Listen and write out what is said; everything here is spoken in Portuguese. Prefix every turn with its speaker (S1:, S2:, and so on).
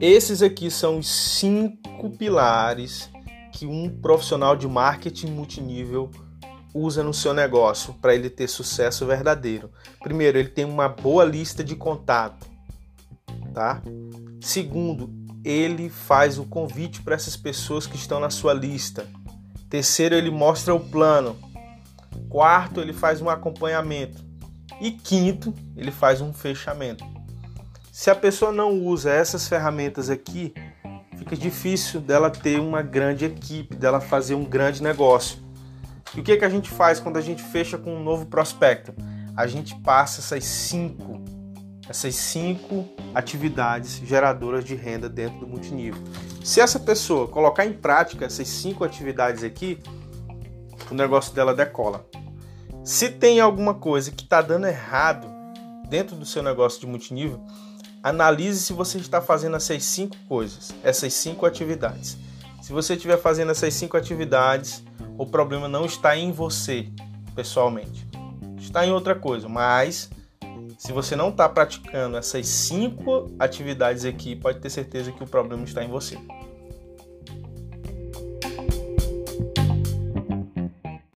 S1: Esses aqui são os cinco pilares que um profissional de marketing multinível usa no seu negócio para ele ter sucesso verdadeiro. Primeiro, ele tem uma boa lista de contato, tá? Segundo, ele faz o convite para essas pessoas que estão na sua lista. Terceiro, ele mostra o plano. Quarto, ele faz um acompanhamento. E quinto, ele faz um fechamento. Se a pessoa não usa essas ferramentas aqui, fica difícil dela ter uma grande equipe, dela fazer um grande negócio. E o que, que a gente faz quando a gente fecha com um novo prospecto? A gente passa essas cinco, essas cinco atividades geradoras de renda dentro do multinível. Se essa pessoa colocar em prática essas cinco atividades aqui, o negócio dela decola. Se tem alguma coisa que está dando errado dentro do seu negócio de multinível, analise se você está fazendo essas cinco coisas, essas cinco atividades. Se você estiver fazendo essas cinco atividades, o problema não está em você, pessoalmente. Está em outra coisa, mas se você não está praticando essas cinco atividades aqui, pode ter certeza que o problema está em você.